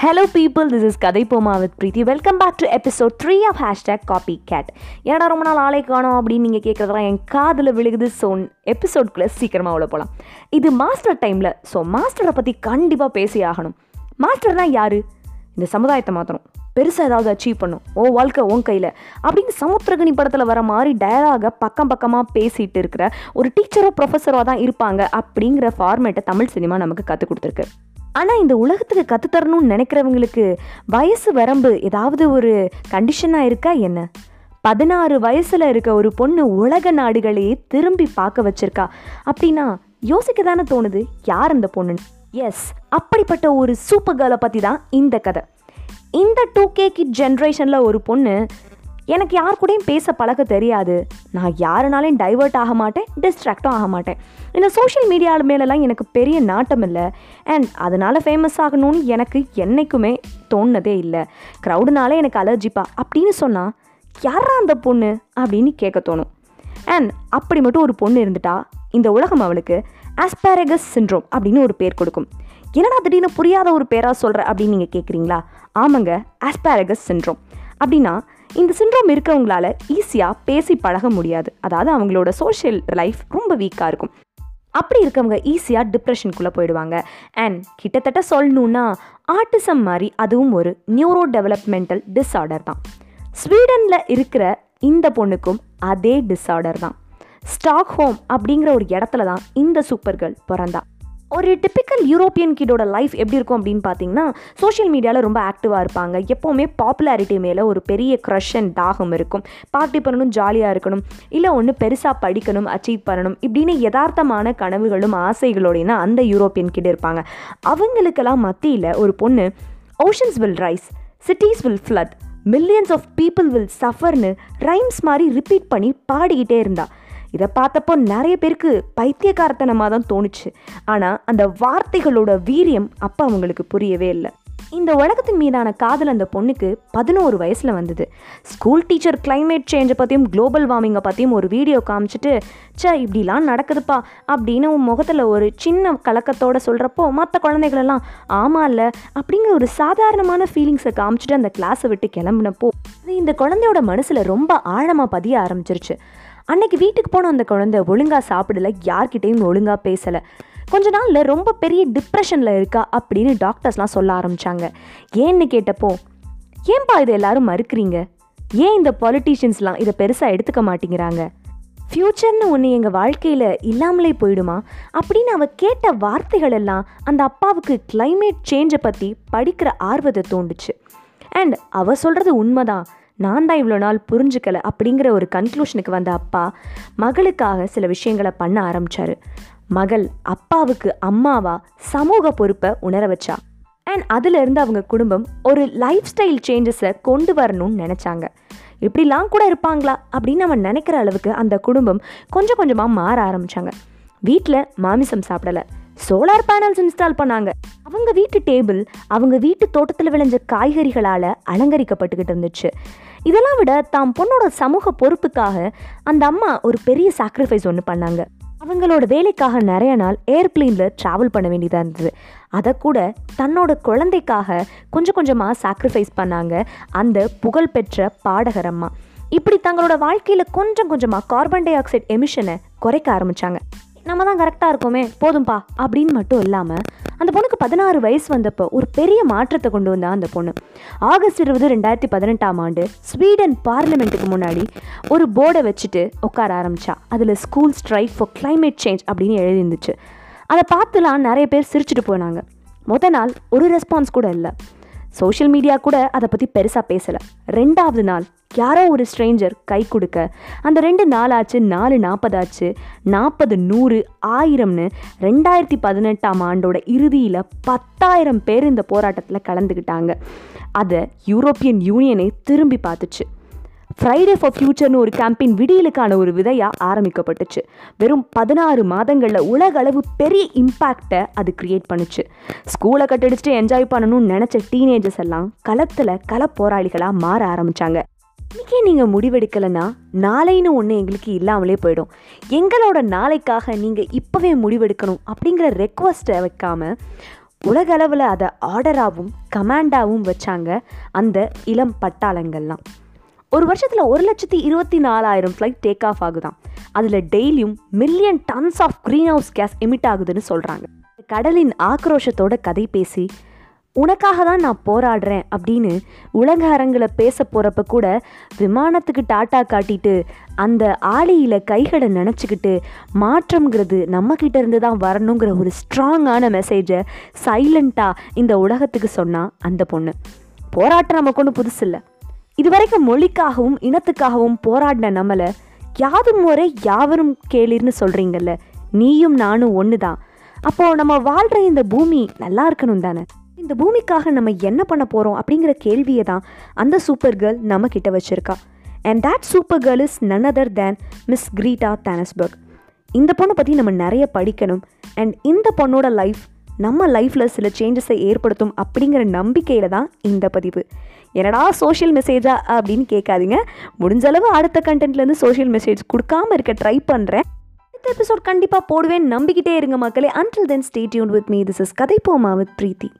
Hello people this is கதை போமா with Preethi welcome back to episode three of hashtag copy cat ஏன்னா ரொம்ப நாள் ஆளை காணோம் அப்படின்னு நீங்கள் கேட்குறதெல்லாம் என் காதில் விழுகுது. ஸோ எபிசோட்குள்ளே சீக்கிரமாக உள்ள போகலாம் இது மாஸ்டர் டைமில் ஸோ மாஸ்டரை பற்றி கண்டிப்பாக பேசி ஆகணும். மாஸ்டர்னால் யார்? இந்த சமுதாயத்தை மாற்றணும் பெருசாக ஏதாவது அச்சீவ் பண்ணும் ஓ வாழ்க்கை உன் கையில். அப்படின்னு சமுத்திரகனி படத்தில் வர மாதிரி டயலாகை பக்கம் பக்கமாக பேசிகிட்டு இருக்கிற ஒரு டீச்சரோ ப்ரொஃபஸரோ தான் இருப்பாங்க அப்படிங்கிற ஃபார்மேட்டை தமிழ் சினிமா நமக்கு கற்றுக் கொடுத்துருக்கு. ஆனால் இந்த உலகத்துக்கு கற்றுத்தரணும்னு நினைக்கிறவங்களுக்கு வயசு வரம்பு ஏதாவது ஒரு கண்டிஷனாக இருக்கா என்ன? பதினாறு வயசில் இருக்க ஒரு பொண்ணு உலக நாடுகளையே திரும்பி பார்க்க வச்சிருக்கா. அப்படின்னா யோசிக்க தானே தோணுது யார் அந்த பொண்ணு எஸ் அப்படிப்பட்ட ஒரு சூப்பர் கேர்ளை பற்றி தான் இந்த கதை. இந்த டூ கே கிட் ஜென்ரேஷனில் ஒரு பொண்ணு எனக்கு யார் கூடயும் பேச பழக தெரியாது. நான் யாருனாலையும் டைவர்ட் ஆக மாட்டேன் டிஸ்ட்ராக்டும் ஆக மாட்டேன். இந்த சோஷியல் மீடியா மேலெலாம் எனக்கு பெரிய நாட்டம் இல்லை. அண்ட் அதனால் ஃபேமஸ் ஆகணும்னு எனக்கு என்றைக்குமே தோணுனதே இல்லை. க்ரௌடுனால எனக்கு அலர்ஜிப்பா அப்படின்னு சொன்னால் யாரா அந்த பொண்ணு? அப்படின்னு கேட்க தோணும். அண்ட் அப்படி மட்டும் ஒரு பொண்ணு இருந்துட்டா இந்த உலகம் அவளுக்கு ஆஸ்பாரகஸ் சின்ட்ரோம் அப்படின்னு ஒரு பேர் கொடுக்கும். என்னடா திடீர்னு புரியாத ஒரு பேராக சொல்கிற அப்படின்னு நீங்கள் கேட்குறீங்களா ஆமாங்க ஆஸ்பாரகஸ் சின்ட்ரோம் அப்படின்னா இந்த சிண்ட்ரோம் இருக்கிறவங்களால ஈஸியாக பேசி பழக முடியாது. அதாவது அவங்களோட சோஷியல் லைஃப் ரொம்ப வீக்காக இருக்கும். அப்படி இருக்கவங்க ஈஸியாக டிப்ரெஷனுக்குள்ளே போயிடுவாங்க. அண்ட் கிட்டத்தட்ட சொல்லணுன்னா ஆட்டிசம் மாதிரி அதுவும் ஒரு நியூரோ டெவலப்மெண்டல் டிஸார்டர் தான். ஸ்வீடனில் இருக்கிற இந்த பொண்ணுக்கும் அதே டிஸார்டர் தான். ஸ்டாக்ஹோம் அப்படிங்கிற ஒரு இடத்துல தான் இந்த சூப்பர் கேர்ள் பிறந்தா. ஒரு டிப்பிக்கல் யூரோப்பியன் கிடோட லைஃப் எப்படி இருக்கும் அப்படின்னு பார்த்தீங்கன்னா சோஷியல் மீடியாவில் ரொம்ப ஆக்டிவாக இருப்பாங்க. எப்போவுமே பாப்புலாரிட்டி மேலே ஒரு பெரிய க்ரஷ் அண்ட் தாகம் இருக்கும். பார்ட்டி பண்ணணும் ஜாலியாக இருக்கணும். இல்லை ஒன்று பெருசாக படிக்கணும் அச்சீவ் பண்ணணும் இப்படின்னு யதார்த்தமான கனவுகளும் ஆசைகளோடையும் அந்த யூரோப்பியன் கிட்ட இருப்பாங்க. அவங்களுக்கெல்லாம் மத்தியில் ஒரு பொண்ணு oceans will rise cities will flood millions of people will சஃபர்னு rhymes மாதிரி ரிப்பீட் பண்ணி பாடிக்கிட்டே இருந்தாள் இதை பார்த்தப்போ நிறைய பேருக்கு பைத்தியக்காரத்தனமாக தான் தோணுச்சு. ஆனால் அந்த வார்த்தைகளோட வீரியம் அப்போ அவங்களுக்கு புரியவே இல்லை. இந்த உலகத்தின் மீதான காதல் அந்த பொண்ணுக்கு பதினோரு வயசில் வந்தது. ஸ்கூல் டீச்சர் கிளைமேட் சேஞ்சை பற்றியும் குளோபல் வார்மிங்கை பற்றியும் ஒரு வீடியோ காமிச்சிட்டு ச்சே இப்படிலாம் நடக்குதுப்பா அப்படின்னு உன் முகத்தில் ஒரு சின்ன கலக்கத்தோட சொல்கிறப்போ மற்ற குழந்தைகளெல்லாம் ஆமாம் இல்லை அப்படிங்கிற ஒரு சாதாரணமான ஃபீலிங்ஸை காமிச்சிட்டு அந்த கிளாஸை விட்டு கிளம்புனப்போ அது இந்த குழந்தையோட மனசில் ரொம்ப ஆழமாக பதிய ஆரம்பிச்சிருச்சு. அன்னைக்கு வீட்டுக்கு போன அந்த குழந்தை ஒழுங்காக சாப்பிடல யார்கிட்டேயும் ஒழுங்காக பேசலை. கொஞ்ச நாளில் ரொம்ப பெரிய டிப்ரெஷனில் இருக்கா அப்படின்னு டாக்டர்ஸ்லாம் சொல்ல ஆரம்பித்தாங்க ஏன்னு கேட்டப்போ ஏன்பா இதை எல்லாரும் மறுக்கிறீங்க? ஏன் இந்த பாலிட்டிஷியன்ஸ்லாம் இதை பெருசாக எடுத்துக்க மாட்டேங்கிறாங்க? ஃப்யூச்சர்னு ஒன்று எங்கள் வாழ்க்கையில் இல்லாமலே போயிடுமா? அப்படின்னு அவ கேட்ட வார்த்தைகள் எல்லாம் அந்த அப்பாவுக்கு கிளைமேட் சேஞ்சை பற்றி படிக்கிற ஆர்வத்தை தூண்டுச்சு. அண்ட் அவ சொல்கிறது உண்மைதான். நான் தான் இவ்வளோ நாள் புரிஞ்சுக்கலை அப்படிங்கிற ஒரு கன்க்ளூஷனுக்கு வந்த அப்பா மகளுக்காக சில விஷயங்களை பண்ண ஆரம்பிச்சாரு. மகள் அப்பாவுக்கு அம்மாவா சமூக பொறுப்பை உணர வச்சா. அண்ட் அதிலிருந்து அவங்க குடும்பம் ஒரு லைஃப் ஸ்டைல் சேஞ்சஸை கொண்டு வரணும்னு நினச்சாங்க. இப்படிலாம் கூட இருப்பாங்களா அப்படின்னு நம்ம நினைக்கிற அளவுக்கு அந்த குடும்பம் கொஞ்சம் கொஞ்சமாக மாற ஆரம்பிச்சாங்க. வீட்டில் மாமிசம் சாப்பிடல. சோலார் பேனல்ஸ் இன்ஸ்டால் பண்ணாங்க. அவங்க வீட்டு டேபிள் அவங்க வீட்டு தோட்டத்தில் விளைஞ்ச காய்கறிகளால் அலங்கரிக்கப்பட்டுக்கிட்டு இருந்துச்சு. இதெல்லாம் விட தாம் பொண்ணோட சமூக பொறுப்புக்காக அந்த அம்மா ஒரு பெரிய சாக்ரிஃபைஸ் ஒன்று பண்ணாங்க. அவங்களோட வேலைக்காக நிறைய நாள் ஏர்பிளேனில் ட்ராவல் பண்ண வேண்டியதாக இருந்தது. அதை கூட தன்னோட குழந்தைக்காக கொஞ்சம் கொஞ்சமாக சாக்ரிஃபைஸ் பண்ணாங்க அந்த புகழ்பெற்ற பாடகர் அம்மா. இப்படி தங்களோட வாழ்க்கையில் கொஞ்சம் கொஞ்சமாக கார்பன் டை ஆக்சைடு எமிஷனை குறைக்க ஆரம்பித்தாங்க நம்ம தான் கரெக்டாக இருக்கோமே போதும்பா. அப்படின்னு மட்டும் இல்லாமல் அந்த பொண்ணுக்கு பதினாறு வயசு வந்தப்போ ஒரு பெரிய மாற்றத்தை கொண்டு வந்தா அந்த பொண்ணு. ஆகஸ்ட் இருபது ரெண்டாயிரத்தி பதினெட்டாம் ஆண்டு ஸ்வீடன் பார்லிமெண்ட்டுக்கு முன்னாடி ஒரு போர்டை வச்சுட்டு உட்கார ஆரம்பிச்சா. அதில் school strike for climate change அப்படின்னு எழுதிருந்துச்சு அதை பார்த்துலாம் நிறைய பேர் சிரிச்சிட்டு போனாங்க. முத நாள் ஒரு ரெஸ்பான்ஸ் கூட இல்லை. சோஷியல் மீடியா கூட அதை பற்றி பெருசாக பேசலை. ரெண்டாவது நாள் யாரோ ஒரு ஸ்ட்ரேஞ்சர் கை கொடுக்க அந்த ரெண்டு நாளாச்சு நாலு நாற்பதாச்சு நாற்பது நூறு ஆயிரம்னு ரெண்டாயிரத்தி பதினெட்டாம் ஆண்டோட இறுதியில் பத்தாயிரம் பேர் இந்த போராட்டத்தில் கலந்துக்கிட்டாங்க அதை யூரோப்பியன் யூனியனே திரும்பி பார்த்துச்சு. ஃப்ரைடே ஃபார் ஃபியூச்சர்னு ஒரு கேம்பெயின் விடியலுக்கான ஒரு விதையாக ஆரம்பிக்கப்பட்டுச்சு. வெறும் பதினாறு மாதங்களில் உலக அளவு பெரிய இம்பேக்டை அது கிரியேட் பண்ணுச்சு. ஸ்கூலை கட்டடிச்சுட்டு என்ஜாய் பண்ணணும்னு நினச்ச டீனேஜர்ஸ் எல்லாம் களத்தில் கள போராளிகளாக மாற ஆரம்பித்தாங்க இன்றைக்கே நீங்கள் முடிவெடுக்கலைன்னா நாளைன்னு ஒன்று எங்களுக்கு இல்லாமலே போயிடும். எங்களோட நாளைக்காக நீங்கள் இப்போவே முடிவெடுக்கணும் அப்படிங்கிற ரெக்வஸ்ட்டை வைக்காமல் உலக அளவில் அதை ஆர்டராகவும் கமாண்டாகவும் வச்சாங்க அந்த இளம் பட்டாளங்கள்லாம். ஒரு வருஷத்தில் ஒரு லட்சத்தி இருபத்தி நாலாயிரம் ஃப்ளைட் டேக் ஆஃப் ஆகுதான் அதில் டெய்லியும் million tons of greenhouse gas emit ஆகுதுன்னு சொல்கிறாங்க கடலின் ஆக்ரோஷத்தோட கதை பேசி உனக்காக தான் நான் போராடுறேன் அப்படின்னு உலக அரங்கில் பேச போகிறப்ப கூட விமானத்துக்கு டாட்டா காட்டிட்டு அந்த ஆளியில் கைகளை நினச்சிக்கிட்டு மாற்றம்ங்கிறது நம்மக்கிட்ட இருந்து தான் வரணுங்கிற ஒரு ஸ்ட்ராங்கான மெசேஜை சைலண்ட்டாக இந்த உலகத்துக்கு சொன்னால் அந்த பொண்ணு. போராட்டம் நமக்கு ஒன்றும் புதுசு இல்லை இதுவரைக்கும் மொழிக்காகவும் இனத்துக்காகவும் போராடின நம்மளை யாதும் முறை யாவரும் கேளிர்னு சொல்கிறீங்கல்ல நீயும் நானும் ஒன்று தான் அப்போது நம்ம வாழ்கிற இந்த பூமி நல்லா இருக்கணும் தானே? இந்த பூமிக்காக நம்ம என்ன பண்ண போகிறோம் அப்படிங்கிற கேள்வியை தான் அந்த சூப்பர் கேர்ள் நம்ம கிட்ட வச்சுருக்கா. And that super girl is none other than Miss Greta Thunberg இந்த பொண்ணை பற்றி நம்ம நிறைய படிக்கணும். அண்ட் இந்த பொண்ணோட லைஃப் நம்ம லைஃப்பில் சில சேஞ்சஸை ஏற்படுத்தும் அப்படிங்கிற நம்பிக்கையில் தான் இந்த பதிவு. என்னடா சோஷியல் மெசேஜா அப்படின்னு கேட்காதீங்க. முடிஞ்சளவு அடுத்த கண்டென்ட்லேருந்து சோஷியல் மெசேஜ் கொடுக்காம இருக்க ட்ரை பண்ணுறேன் அடுத்த எபிசோட் கண்டிப்பாக போடுவேன் நம்பிக்கிட்டே இருங்க மக்களே. Until then stay tuned with me this is கதை போமா வித் பிரீத்தி.